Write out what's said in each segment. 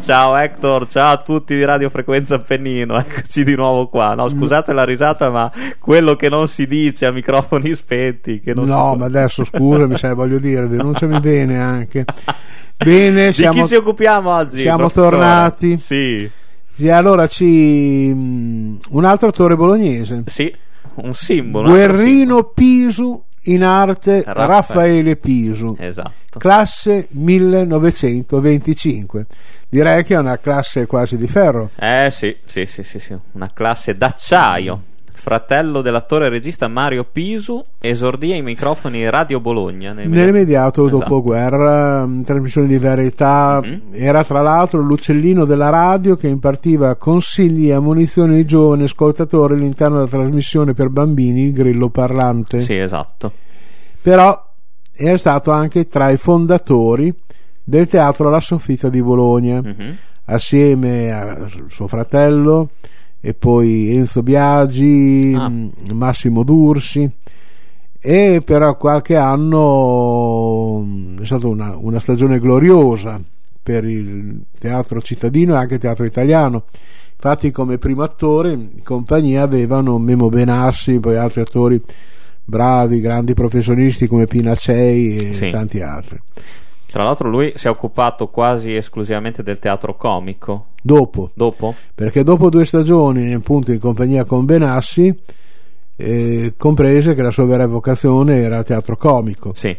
Ciao Hector, ciao a tutti di Radio Frequenza Appennino, eccoci di nuovo qua. No, scusate la risata, ma quello che non si dice a microfoni spenti. No, si... ma adesso scusami, sai, voglio dire, denunciami bene anche. Bene, siamo, di chi ci occupiamo oggi? Siamo professore? tornati. Sì. Sì, allora ci. mm, Un altro attore bolognese. Sì, un simbolo. Guerrino Pisu, in arte Raffaele. Raffaele Pisu. Esatto. Classe 1925. Direi che è una classe quasi di ferro. Eh sì, sì, sì, sì, sì. una classe d'acciaio. Fratello dell'attore e regista Mario Pisu, esordì ai microfoni Radio Bologna nel Nell'immediato Esatto. dopoguerra, mh, trasmissione di verità, Mhm. era tra l'altro l'uccellino della radio che impartiva consigli e ammonizioni ai giovani ascoltatori all'interno della trasmissione per bambini, il grillo parlante. Sì, esatto. Però è stato anche tra i fondatori del teatro La Soffitta di Bologna, Mhm. assieme a suo fratello e poi Enzo Biagi, Ah. mh, Massimo Dursi e per qualche anno mh, è stata una, una stagione gloriosa per il teatro cittadino e anche il teatro italiano. Infatti, come primo attore in compagnia avevano Memo Benassi, poi altri attori bravi, grandi professionisti come Pinacei e Sì. tanti altri. Tra l'altro lui si è occupato quasi esclusivamente del teatro comico. Dopo, Dopo? perché dopo due stagioni appunto in compagnia con Benassi eh, comprese che la sua vera vocazione era il teatro comico Sì.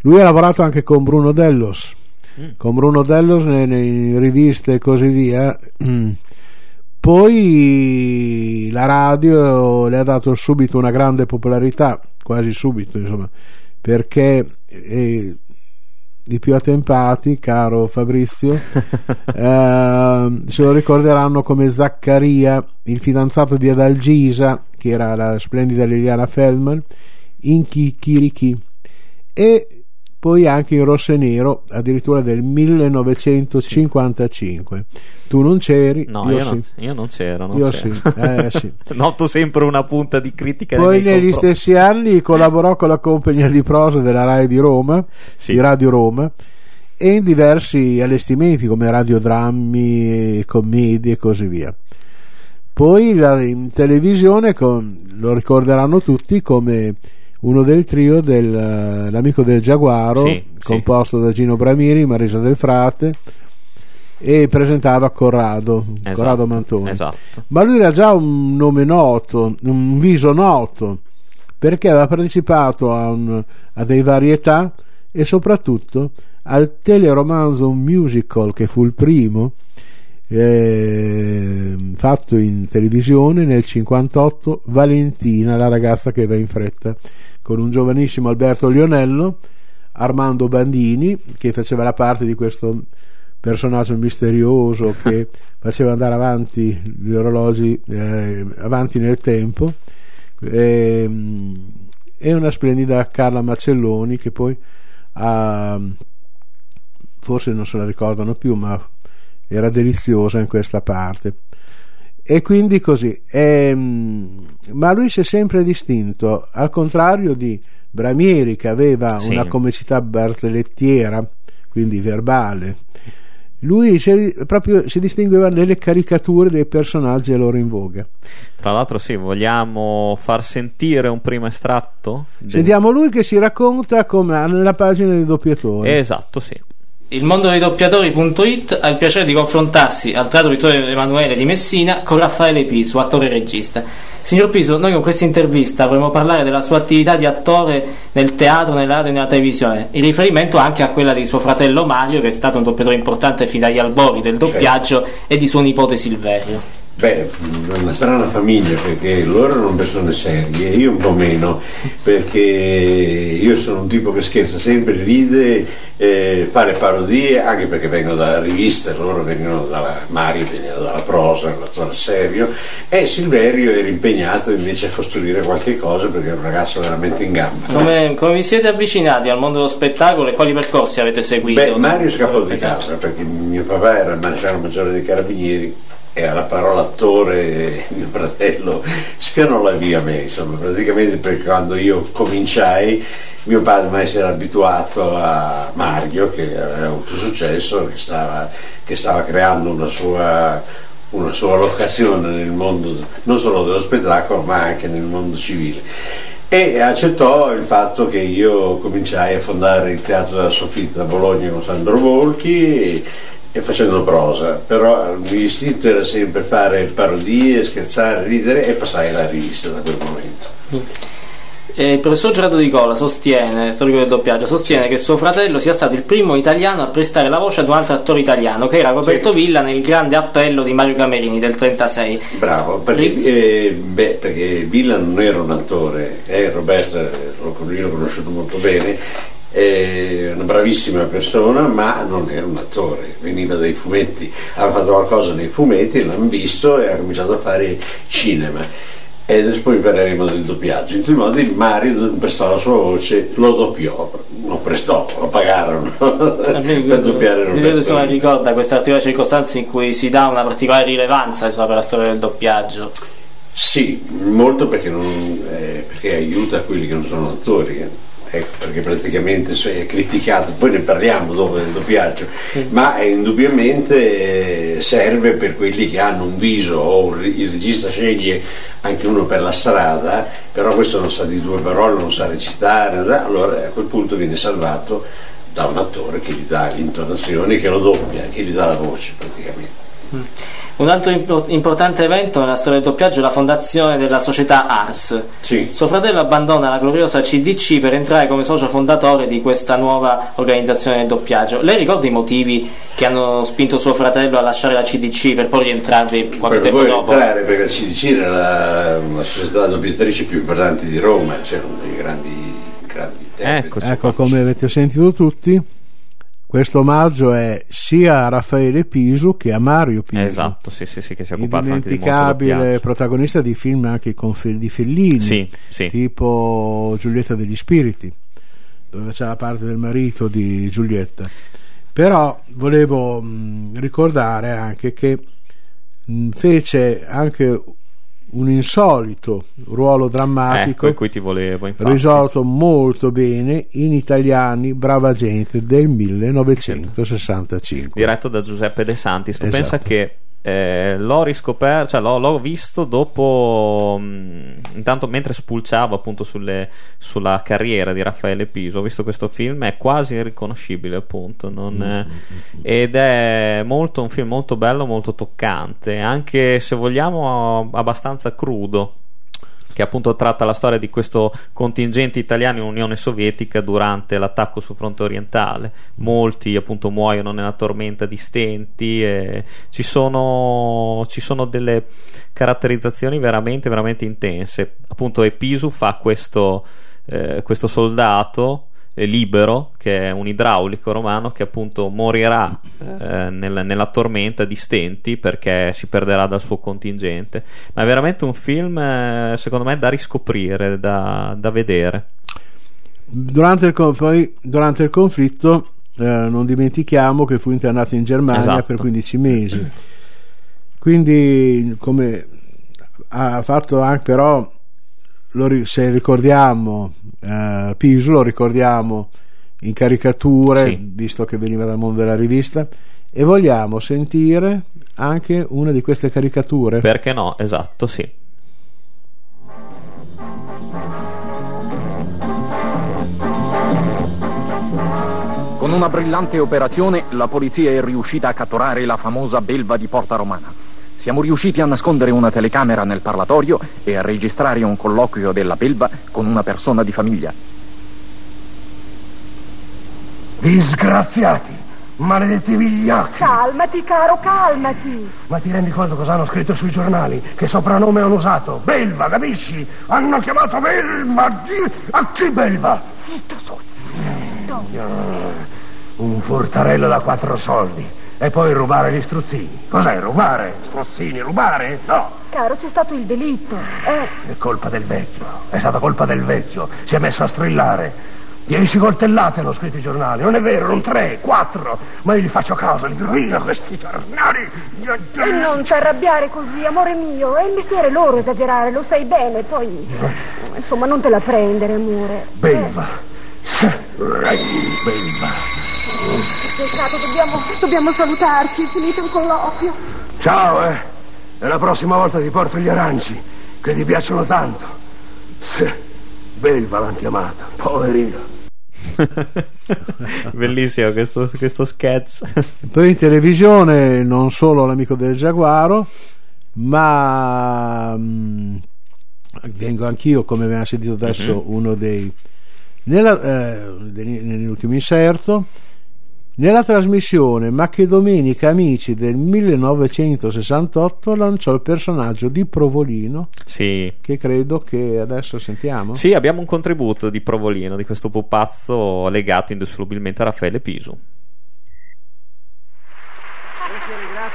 lui ha lavorato anche con Bruno Dellos Mm. con Bruno Dellos nelle, riviste e così via poi la radio le ha dato subito una grande popolarità quasi subito insomma perché eh, i più attempati caro Fabrizio. Eh, se lo ricorderanno come Zaccaria il fidanzato di Adalgisa che era la splendida Liliana Feldman in Chirichi. E poi anche in rosso e nero addirittura del 1955 tu non c'eri No, io, io, sì non, io non c'ero. Non Io c'ero. sì, eh, sì. Noto sempre una punta di critica. poi negli confronti. stessi anni collaborò con la compagnia di prosa della RAI di Roma Sì. di Radio Roma e in diversi allestimenti come radiodrammi, commedie e così via. Poi la- in televisione con- lo ricorderanno tutti come uno del trio dell'amico del Giaguaro, Sì, composto da Gino Bramiri, Marisa del Frate e presentava Corrado, Esatto, Corrado Mantoni. Esatto. Ma lui era già un nome noto, un viso noto, perché aveva partecipato a, un- a dei varietà e soprattutto al teleromanzo musical che fu il primo eh, fatto in televisione nel 58 Valentina, la ragazza che va in fretta, con un giovanissimo Alberto Lionello, Armando Bandini che faceva la parte di questo personaggio misterioso che faceva andare avanti gli orologi eh, avanti nel tempo. Ehm, e una splendida Carla Macelloni che poi ha forse non se la ricordano più ma era deliziosa in questa parte e quindi così ehm, ma lui si è sempre distinto al contrario di Bramieri che aveva Sì. una comicità barzellettiera quindi verbale lui si, proprio si distingueva nelle caricature dei personaggi a loro in voga Tra l'altro, sì, vogliamo far sentire un primo estratto? Sentiamo lui che si racconta come nella pagina dei doppiatori Esatto, sì. Il mondo dei doppiatori.it ha il piacere di confrontarsi al Teatro Vittorio Emanuele di Messina con Raffaele Pisu, attore e regista. Signor Pisu, noi con questa intervista vorremmo parlare della sua attività di attore nel teatro, nella radio e nella televisione, in riferimento anche a quella di suo fratello Mario, che è stato un doppiatore importante fin dagli albori del doppiaggio, e di suo nipote Silverio. Beh, una strana famiglia perché loro erano persone serie, io un po' meno, perché io sono un tipo che scherza sempre, ride, eh, fa le parodie, anche perché vengono dalla rivista, loro vengono dalla Mario, vengono dalla prosa, un attore serio, e Silverio era impegnato invece a costruire qualche cosa perché è un ragazzo veramente in gamba. Come, come vi siete avvicinati al mondo dello spettacolo e quali percorsi avete seguito? Beh, Mario scappò di casa perché mio papà era il maresciallo maggiore dei carabinieri e alla parola attore mio fratello spianò la via me, insomma, praticamente perché quando io cominciai mio padre mai si era abituato a Mario che aveva avuto successo, che stava, che stava creando una sua, una sua locazione nel mondo non solo dello spettacolo ma anche nel mondo civile. E accettò il fatto che io cominciai a fondare il Teatro della Soffitta a Bologna con Sandro Volchi e, facendo prosa, però il mio istinto era sempre fare parodie, scherzare, ridere e passare la rivista da quel momento. Eh, il professor Gerardo Di Cola sostiene, storico del doppiaggio, sostiene che suo fratello sia stato il primo italiano a prestare la voce ad un altro attore italiano, che era Roberto sì. Villa nel grande appello di Mario Camerini del 36. Bravo, perché, eh, beh, perché Villa non era un attore, eh, Roberto l'ho conosciuto molto bene, è una bravissima persona, ma non era un attore, veniva dai fumetti, aveva fatto qualcosa nei fumetti, l'hanno visto e ha cominciato a fare cinema e adesso poi parleremo del doppiaggio. In tutti i modi Mario prestò la sua voce, lo doppiò, lo prestò, lo pagarono per doppiare Roberto. Insomma, ricorda questa attiva circostanza in cui si dà una particolare rilevanza insomma, per la storia del doppiaggio. Sì, molto perché, non, eh, perché aiuta quelli che non sono attori. Eh ecco, perché praticamente è criticato, poi ne parliamo dopo del doppiaggio, sì. ma indubbiamente serve per quelli che hanno un viso o il regista sceglie anche uno per la strada, però questo non sa di due parole, non sa recitare, allora a quel punto viene salvato da un attore che gli dà l'intonazione, che lo doppia, che gli dà la voce praticamente. Mm. Un altro importante evento nella storia del doppiaggio è la fondazione della società Ars. Sì. Suo fratello abbandona la gloriosa CDC per entrare come socio fondatore di questa nuova organizzazione del doppiaggio. Lei ricorda i motivi che hanno spinto suo fratello a lasciare la CDC per poi rientrarvi qualche per tempo dopo? entrare perché la CDC era la, la società doppiatrice più importante di Roma, c'erano dei grandi, grandi ecco, ecco come avete sentito tutti questo omaggio è sia a Raffaele Pisu che a Mario Pisu. Esatto, sì, sì, sì che si è occupato anche di Indimenticabile protagonista di film anche con di Fellini, sì, sì. tipo Giulietta degli Spiriti, dove c'è la parte del marito di Giulietta. Però volevo mh, ricordare anche che mh, fece anche un insolito ruolo drammatico ecco, ti volevo, risolto molto bene in Italiani Brava Gente del 1965 diretto da Giuseppe De Santis. Tu esatto. pensa che eh, l'ho riscoperto, cioè l'ho, l'ho visto dopo, mh, mm, intanto mentre spulciavo appunto sulle, sulla carriera di Raffaele Piso, ho visto questo film, è quasi irriconoscibile appunto, non, è, ed è molto, un film molto bello, molto toccante, anche se vogliamo abbastanza crudo che appunto tratta la storia di questo contingente italiano in Unione Sovietica durante l'attacco sul fronte orientale. Molti appunto muoiono nella tormenta di stenti e ci sono, ci sono delle caratterizzazioni veramente, veramente intense. Appunto Episu fa questo, eh, questo soldato Libero, che è un idraulico romano che appunto morirà eh, nel, nella tormenta di stenti perché si perderà dal suo contingente. Ma è veramente un film, eh, secondo me, da riscoprire, da, da vedere. Durante il, poi, durante il conflitto, eh, non dimentichiamo che fu internato in Germania esatto. per 15 mesi. Quindi, come ha fatto anche però lo, se ricordiamo eh, Pisu, lo ricordiamo in caricature, sì. visto che veniva dal mondo della rivista, e vogliamo sentire anche una di queste caricature. Perché no? Esatto, sì. Con una brillante operazione la polizia è riuscita a catturare la famosa belva di Porta Romana. Siamo riusciti a nascondere una telecamera nel parlatorio e a registrare un colloquio della belva con una persona di famiglia. Disgraziati! Maledetti vigliacchi! Calmati, caro, calmati! Ma ti rendi conto cosa hanno scritto sui giornali? Che soprannome hanno usato? Belva, capisci? Hanno chiamato Belva! A chi Belva? Zitto, su, zitto! Un furtarello da quattro soldi. E poi rubare gli struzzini. Cos'è rubare? Strozzini, rubare? No. Caro, c'è stato il delitto. Eh. È colpa del vecchio. È stata colpa del vecchio. Si è messo a strillare. Dieci coltellate hanno scritto i giornali, non è vero, non tre, quattro, ma io gli faccio caso, li rovino questi giornali. E non ti arrabbiare così, amore mio, è il mestiere loro esagerare, lo sai bene, poi... Insomma, non te la prendere, amore. Belva. Belva. Peccato, dobbiamo, dobbiamo salutarci, è finito il colloquio. Ciao, eh. E la prossima volta ti porto gli aranci, che ti piacciono tanto. Belva l'hanno chiamata, poverino. Bellissimo questo, questo, sketch. Poi in televisione non solo l'amico del Giaguaro, ma mh, mm, vengo anch'io, come abbiamo sentito adesso, uh-huh. uno dei nella, eh, nell'ultimo inserto nella trasmissione Ma che domenica amici del 1968 lanciò il personaggio di Provolino. Sì. Che credo che adesso sentiamo. Sì, abbiamo un contributo di Provolino, di questo pupazzo legato indissolubilmente a Raffaele Pisu.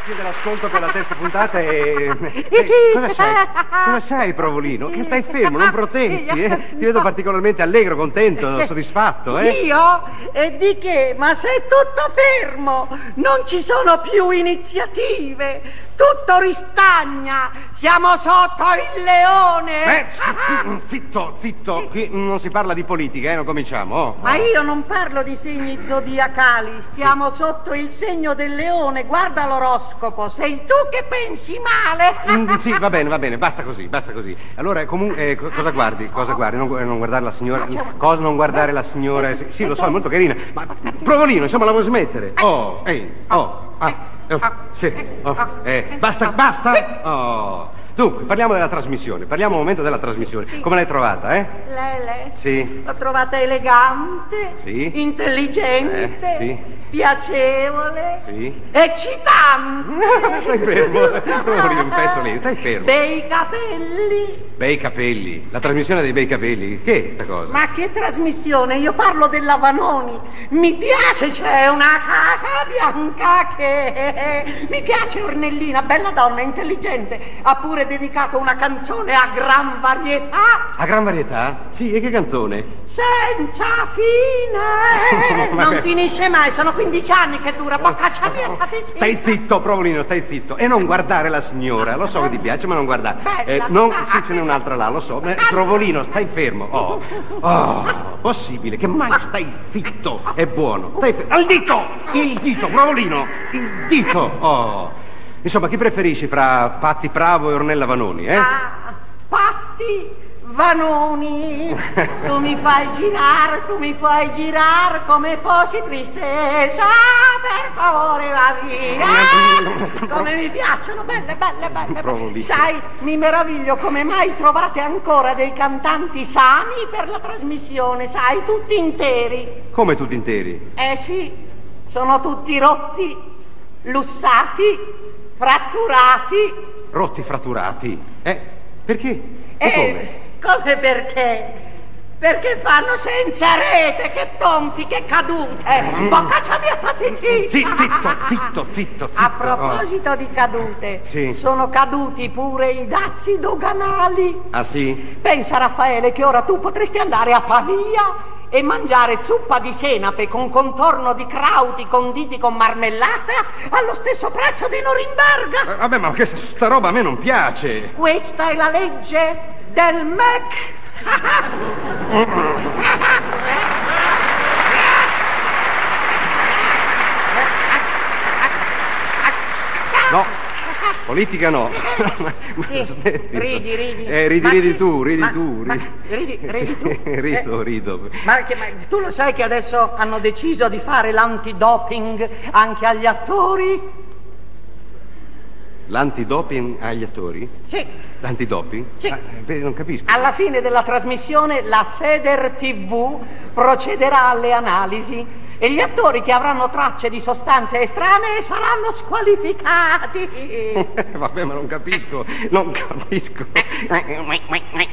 Grazie dell'ascolto per la terza puntata e... e cosa c'hai? Cosa c'hai, Provolino? Che stai fermo, non protesti, eh? Ti vedo particolarmente allegro, contento, soddisfatto, eh? Io? E di che? Ma sei tutto fermo! Non ci sono più iniziative! tutto ristagna, siamo sotto il leone. Eh, zitto, zitto, qui non si parla di politica, eh, non cominciamo. Oh. Ma io non parlo di segni zodiacali, stiamo sì. sotto il segno del leone, guarda l'oroscopo, sei tu che pensi male. Mm, sì, va bene, va bene, basta così, basta così. Allora, comunque, eh, cosa guardi? Cosa guardi? Non, non, guardare la signora? Cosa non guardare la signora? Sì, sì, lo so, è molto carina, ma Provolino, insomma, la vuoi smettere? Oh, ehi, oh, ah. Oh, sì. Oh, eh, basta, basta. Oh. Dunque, parliamo della trasmissione. Parliamo un momento della trasmissione. Sì. Come l'hai trovata, eh? Lele? Sì. L'ho trovata elegante. Sì. Intelligente. Eh, sì piacevole, sì. eccitante. stai fermo, non confesso lì, stai fermo. Bei capelli. Bei capelli, la trasmissione dei bei capelli, che è sta cosa? Ma che trasmissione? Io parlo della Vanoni. Mi piace, c'è una casa bianca che... Mi piace Ornellina, bella donna, intelligente. Ha pure dedicato una canzone a gran varietà. A gran varietà? Sì, e che canzone? Senza fine. non finisce mai, sono 15 anni che dura, boccaccia mia, state zitto. Stai zitto, Provolino, stai zitto. E non guardare la signora, lo so che ti piace, ma non guardare. Eh, non, sì, ce n'è un'altra là, lo so. Eh, Provolino, stai fermo. Oh, oh, possibile che mai stai zitto. È buono. Stai fermo. Al dito! Il dito, Provolino, il dito. Oh. Insomma, chi preferisci fra Patti Bravo e Ornella Vanoni, eh? Ah, Patti Vanoni, tu mi fai girare, tu mi fai girare come fossi tristezza, per favore va via. Come mi piacciono, belle, belle, belle. Sai, mi meraviglio come mai trovate ancora dei cantanti sani per la trasmissione, sai, tutti interi. Come tutti interi? Eh sì, sono tutti rotti, lussati, fratturati. Rotti, fratturati? Eh, perché? E eh, come? Come perché? Perché fanno senza rete, che tonfi, che cadute. Mm. Boccaccia mia, state zitti. Sì, zitto, zitto, zitto, zitto. A proposito oh. di cadute, sì. sono caduti pure i dazi doganali. Ah sì? Pensa Raffaele che ora tu potresti andare a Pavia e mangiare zuppa di senape con contorno di crauti conditi con marmellata allo stesso prezzo di Norimberga. Eh, vabbè, ma questa roba a me non piace. Questa è la legge del Mac. No, politica no. Ridi, ridi. Eh, ridi, ridi tu, ridi ma, tu. Ridi, ridi, ridi tu. rido, rido. Ma, che, ma tu lo sai che adesso hanno deciso di fare l'antidoping anche agli attori? L'antidoping agli attori? Sì. L'antidoping? Sì. Ah, non capisco. Alla fine della trasmissione la Feder TV procederà alle analisi e gli attori che avranno tracce di sostanze estranee saranno squalificati. Vabbè, ma non capisco, non capisco.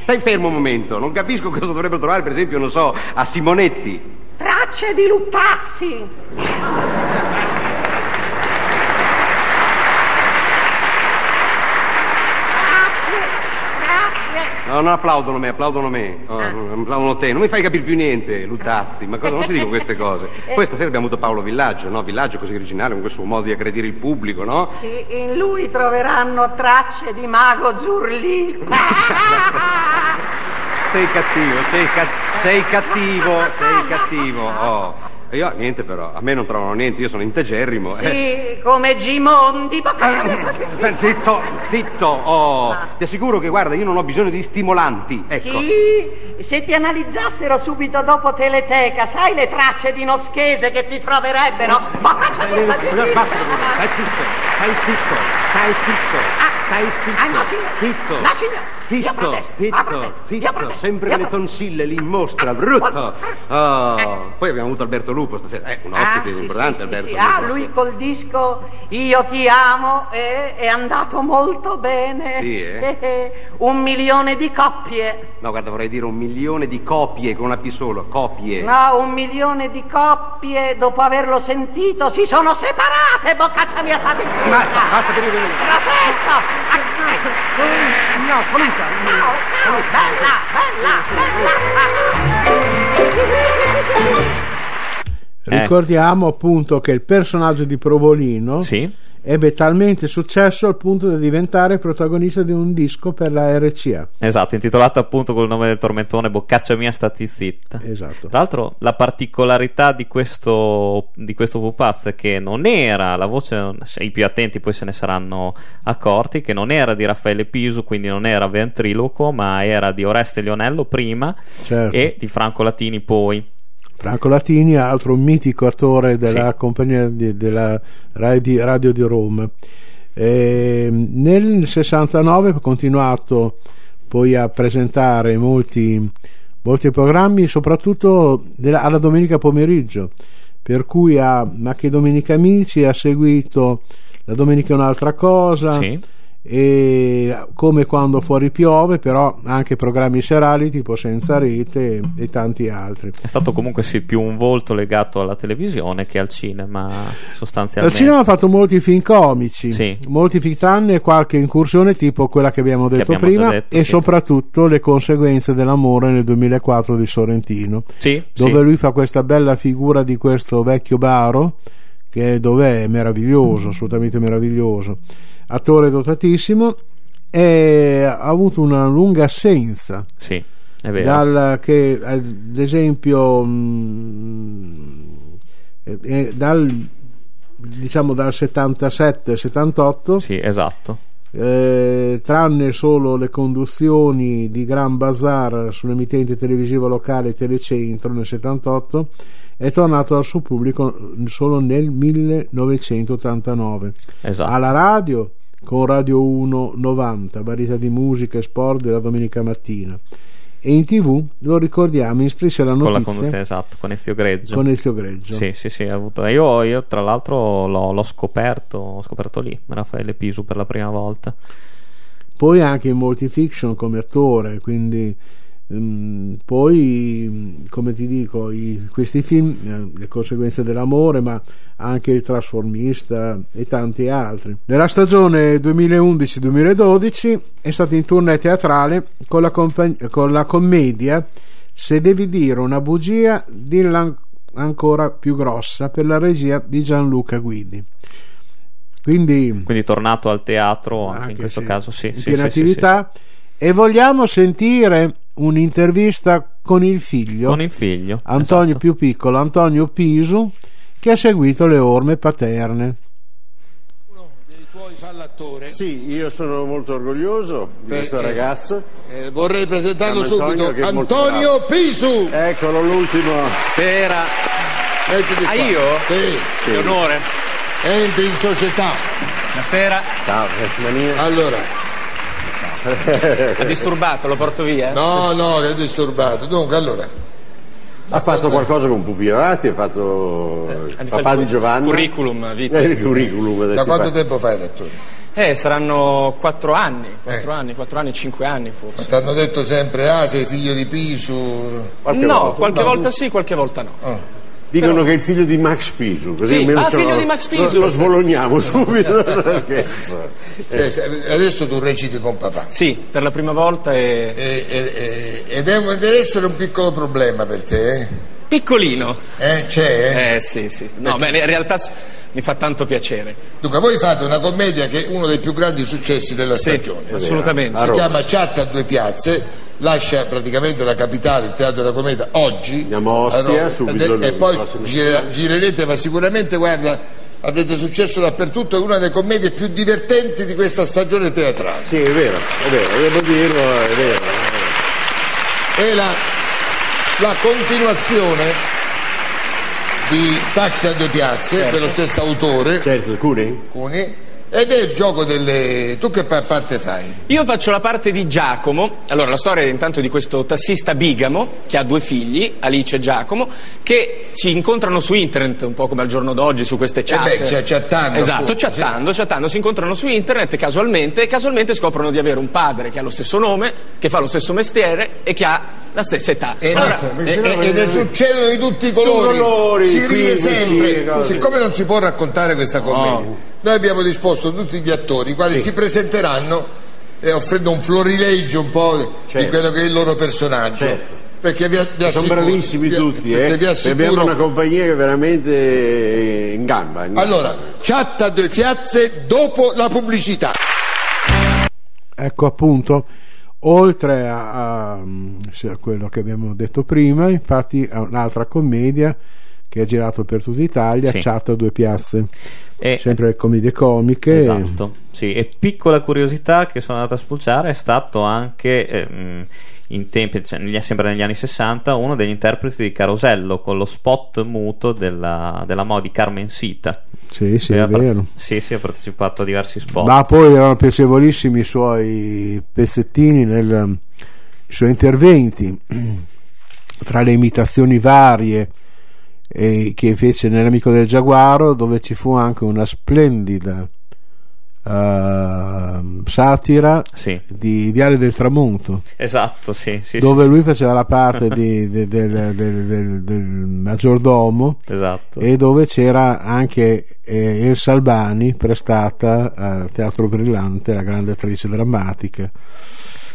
Stai fermo un momento, non capisco cosa dovrebbero trovare, per esempio, non so, a Simonetti. Tracce di Luttazzi. No, non applaudono me, applaudono me, oh, applaudono te. Non mi fai capire più niente, Lutazzi, ma cosa non si dicono queste cose? Poi stasera abbiamo avuto Paolo Villaggio, no? Villaggio così originale, con quel suo modo di aggredire il pubblico, no? Sì, in lui troveranno tracce di Mago Zurli. Sei cattivo, sei, ca- sei cattivo, sei cattivo. Oh. Io niente però, a me non trovano niente, io sono integerrimo. eh. Sì, come Gimondi. Eh, Zitto, zitto, oh. Ti assicuro che guarda, io non ho bisogno di stimolanti. Ecco. Sì, se ti analizzassero subito dopo Teleteca, sai le tracce di Noschese che ti troverebbero? Ma Basta, stai zitto, stai zitto, stai zitto, stai zitto. Ah, no, signore. Zitto. No, signore. Zitto, zitto, zitto, sempre le tonsille lì in mostra, brutto. Oh. Poi abbiamo avuto Alberto Lupo stasera, eh, un Ah, ospite sì, importante sì, Alberto sì, Lupo. Ah, lui col disco Io ti amo eh, è andato molto bene. Sì, eh? Un milione di coppie. No, guarda, vorrei dire un milione di copie con una P solo, copie. No, un milione di coppie dopo averlo sentito si sono separate, boccaccia mia state zitta. Basta, basta, vieni, vieni. Professo! No, spolita. Ciao, ciao, bella, bella, bella. Ricordiamo appunto che il personaggio di Provolino Sì. Ebbe talmente successo al punto da diventare protagonista di un disco per la RCA. Esatto, intitolato appunto col nome del tormentone Boccaccia mia stati zitta. Esatto. Tra l'altro la particolarità di questo, di questo pupazzo è che non era, la voce, i più attenti poi se ne saranno accorti, che non era di Raffaele Pisu, quindi non era ventriloquo, ma era di Oreste Lionello prima Certo. e di Franco Latini poi. Franco Latini, altro mitico attore della Sì. compagnia di- della radio, di Roma. E nel 69 ha continuato poi a presentare molti, molti programmi, soprattutto della- alla domenica pomeriggio, per cui a Ma che Domenica Amici ha seguito la domenica è un'altra cosa. Sì. E come quando fuori piove, però anche programmi serali tipo Senza Rete e tanti altri. È stato comunque sì più un volto legato alla televisione che al cinema, Al sostanzialmente. cinema ha fatto molti film comici, Sì. molti film tranne qualche incursione tipo quella che abbiamo detto abbiamo già prima detto, e sì. soprattutto le conseguenze dell'amore nel 2004 di Sorrentino, Sì, dove lui fa questa bella figura di questo vecchio baro che dov'è meraviglioso, assolutamente meraviglioso, attore dotatissimo e ha avuto una lunga assenza Sì, è vero. dal che ad esempio mm, eh, eh, dal diciamo dal 77 78 Sì, esatto. Eh, tranne solo le conduzioni di Gran Bazar sull'emittente televisiva locale Telecentro nel 78 è tornato al suo pubblico solo nel 1989 Esatto. alla radio con Radio 1 90 varietà di musica e sport della domenica mattina e in tv lo ricordiamo in striscia la con la notizia conduzione esatto, con Ezio Greggio. con Ezio Greggio Sì, sì, sì, avuto... io, io tra l'altro l'ho, l'ho scoperto, ho scoperto lì, Raffaele Pisu per la prima volta. poi anche in molti fiction come attore quindi poi mm, come ti dico i- questi film eh, le conseguenze dell'amore ma anche il trasformista e tanti altri. Nella stagione 2011-2012 è stato in tournée teatrale con la, compagn- con la commedia se devi dire una bugia dilla an- ancora più grossa per la regia di Gianluca Guidi. Quindi Quindi tornato al teatro, anche, in anche questo se caso sì. in sì, piena sì, sì, attività e vogliamo sentire un'intervista con il figlio Con il figlio. Antonio esatto. più piccolo Antonio Pisu che ha seguito le orme paterne Sì, io sono molto orgoglioso di questo ragazzo. Eh, vorrei presentarlo subito. Antonio. Pisu. Eccolo l'ultimo. Sera. Mettiti Ah, qua. io? Sì. Che onore. Entri in società. Buonasera. Ciao, Mania. Allora, Ha disturbato, lo porto via? no, no, che è disturbato. Dunque, allora, Ha fatto qualcosa con Pupi Avati, ha fatto il papà di Giovanni. Curriculum, vita. Eh, curriculum. Da quanto fa- tempo fai l'attore? Eh, saranno quattro anni, quattro anni, quattro anni, cinque anni forse. Ti hanno detto sempre, ah, sei figlio di Pisu. no, qualche volta sì, qualche volta no. Dicono Però- che è il figlio di Max Pisu, così Sì, almeno ah, figlio lo- di Max Pisu. Lo svologniamo subito. Eh, se- adesso tu reciti con papà. Sì, per la prima volta e... E- e- e- ed è- deve essere un piccolo problema per te, eh? Piccolino. Eh, c'è? Eh sì, sì. No, beh, in realtà mi fa tanto piacere. Dunque, voi fate una commedia che è uno dei più grandi successi della Sì, stagione. assolutamente. Si chiama Chat a due piazze, lascia praticamente la capitale, il teatro della commedia, oggi. Andiamo a Ostia, a subito è- e poi gira- girerete, ma sicuramente, guarda, avrete successo dappertutto, è una delle commedie più divertenti di questa stagione teatrale. Sì, è vero, è vero, devo dirlo, è vero. è la, la continuazione di Taxi a due piazze Certo. dello stesso autore Certo, Cuni? Cuni, ed è il gioco delle tu che pa- parte fai? Io faccio la parte di Giacomo. Allora, la storia è intanto di questo tassista bigamo che ha due figli, Alice e Giacomo, che si incontrano su internet, un po' come al giorno d'oggi, su queste chat. Eh beh, chattando, Esatto, appunto, chattando, chattando, si incontrano su internet casualmente e casualmente scoprono di avere un padre che ha lo stesso nome, che fa lo stesso mestiere e che ha la stessa età. E, Allora, e- e- e ne succedono di tutti i colori, colori, si ride qui, sempre. Siccome non si può raccontare questa commedia, noi abbiamo disposto tutti gli attori i quali si presenteranno eh, offrendo un florileggio un po' di Certo. quello che è il loro personaggio. Certo. Perché vi, vi Sono assicuro- bravissimi vi- tutti, eh. vi E assicuro- abbiamo una compagnia che è veramente in gamba. in gamba. Allora, chat a due piazze dopo la pubblicità. Ecco appunto, oltre a, a- sì, a quello che abbiamo detto prima, infatti è un'altra commedia che ha girato per tutta Italia, Sì. Chat a due piazze, E- sempre commedie comiche. Esatto, sì, e piccola curiosità che sono andato a spulciare è stato anche ehm, in tempi, cioè, negli- sempre negli anni 60, uno degli interpreti di Carosello con lo spot muto della, della moda di Carmen Sita. Sì, sì, Lui è ha par- vero. Sì, sì, ha partecipato a diversi spot. Ma poi erano piacevolissimi i suoi pezzettini, nel, i suoi interventi, tra le imitazioni varie eh, che fece nell'Amico del Giaguaro, dove ci fu anche una splendida eh, satira Sì. di Viale del Tramonto. Esatto, sì, sì, dove sì, lui faceva la parte di- de- del, del- del- del maggiordomo Esatto. e dove c'era anche eh, Elsa Albani prestata al Teatro Brillante, la grande attrice drammatica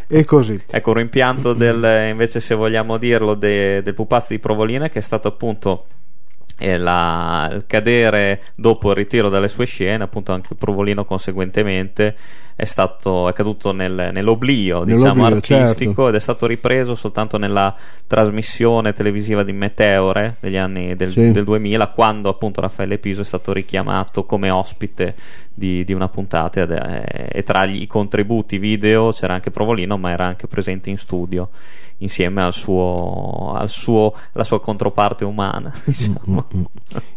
e così. Ecco, un rimpianto del, invece, se vogliamo dirlo, de- del pupazzo di Provolina, che è stato appunto eh, la- il cadere dopo il ritiro dalle sue scene, appunto anche Provolino conseguentemente è, stato, è caduto nel- nell'oblio, diciamo, Nell'oblio, artistico certo. ed è stato ripreso soltanto nella trasmissione televisiva di Meteore degli anni del, Sì. del 2000, quando appunto Raffaele Piso è stato richiamato come ospite di, di una puntata ed è- e tra gli- i contributi video c'era anche Provolino, ma era anche presente in studio insieme al suo, al suo alla sua controparte umana. Diciamo.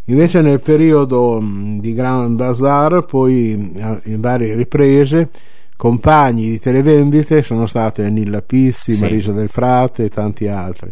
Invece nel periodo mh, di Grand Bazar, poi eh, in varie riprese, compagni di televendite sono state Nilla Pizzi, Sì. Marisa del Frate e tanti altri.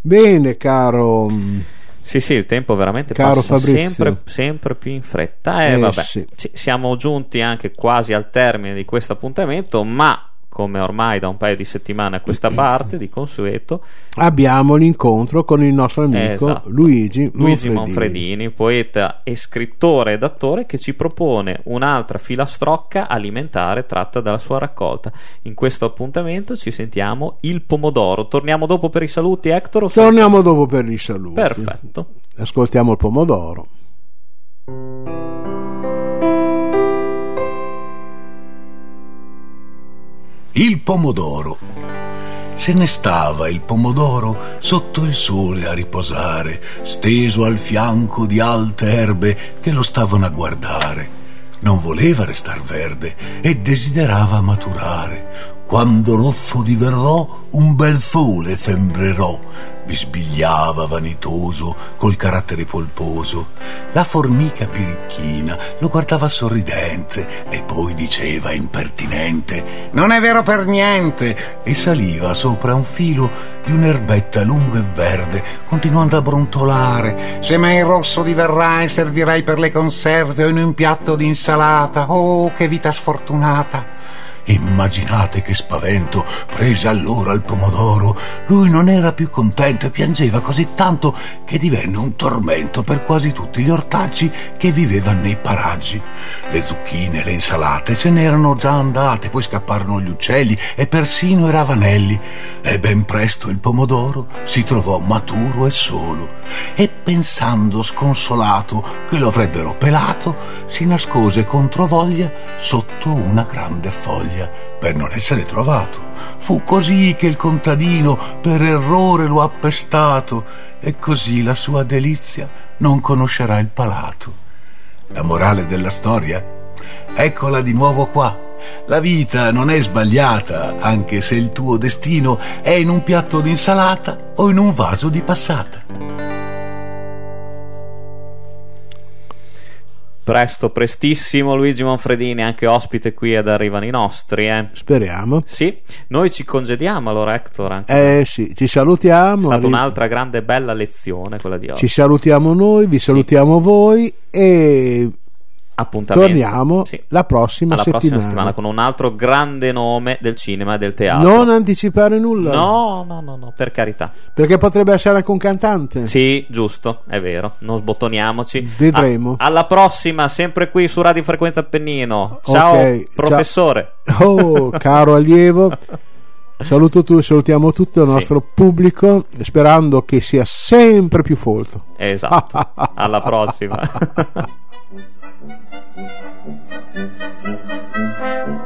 Bene, caro. mh, Sì, sì, il tempo veramente Caro passa Fabrizio. sempre, sempre più in fretta. E Eh, vabbè, sì. siamo giunti anche quasi al termine di questo appuntamento, ma come ormai da un paio di settimane a questa parte, di consueto, Abbiamo l'incontro con il nostro amico Esatto. Luigi, Luigi Manfredini. Manfredini, poeta e scrittore ed attore, che ci propone un'altra filastrocca alimentare tratta dalla sua raccolta. In questo appuntamento ci sentiamo il pomodoro. Torniamo dopo per i saluti, Hector? Torniamo dopo per i saluti. Perfetto. Ascoltiamo il pomodoro. Il pomodoro. Se ne stava il pomodoro sotto il sole a riposare, steso al fianco di alte erbe che lo stavano a guardare. Non voleva restar verde e desiderava maturare. Quando rosso diverrò, un bel sole sembrerò. Bisbigliava vanitoso, col carattere polposo. La formica pirichina lo guardava sorridente e poi diceva impertinente: Non è vero per niente! E saliva sopra un filo di un'erbetta lunga e verde, continuando a brontolare. Se mai rosso diverrai, servirai per le conserve o in un piatto di insalata. Oh, che vita sfortunata! Immaginate che spavento prese allora il pomodoro. Lui non era più contento e piangeva così tanto che divenne un tormento per quasi tutti gli ortaggi che vivevano nei paraggi. Le zucchine, le insalate se n'erano già andate, poi scapparono gli uccelli e persino i ravanelli. E ben presto il pomodoro si trovò maturo e solo. E pensando sconsolato che lo avrebbero pelato, si nascose contro voglia sotto una grande foglia per non essere trovato. Fu così che il contadino per errore lo ha pestato e così la sua delizia non conoscerà il palato. La morale della storia? Eccola di nuovo qua. La vita non è sbagliata, anche se il tuo destino è in un piatto d'insalata o in un vaso di passata. Presto, prestissimo Luigi Manfredini, anche ospite qui ed arrivano i nostri. Eh. Speriamo. Sì, noi ci congediamo allora Hector. Anche eh sì, ci salutiamo. È stata un'altra grande bella lezione quella di oggi. Ci salutiamo noi, vi salutiamo sì. voi e appuntamento. Torniamo sì. la prossima Alla settimana. prossima settimana con un altro grande nome del cinema e del teatro. Non anticipare nulla. No, no, no, no, per carità. Perché potrebbe essere anche un cantante. Sì, giusto, è vero. Non sbottoniamoci. Vedremo. A- alla prossima, sempre qui su Radio Frequenza Appennino. Ciao, okay, professore. Ciao. Oh, caro allievo. Saluto tu, salutiamo tutto il nostro sì. pubblico, sperando che sia sempre più folto. Esatto. Alla prossima. Música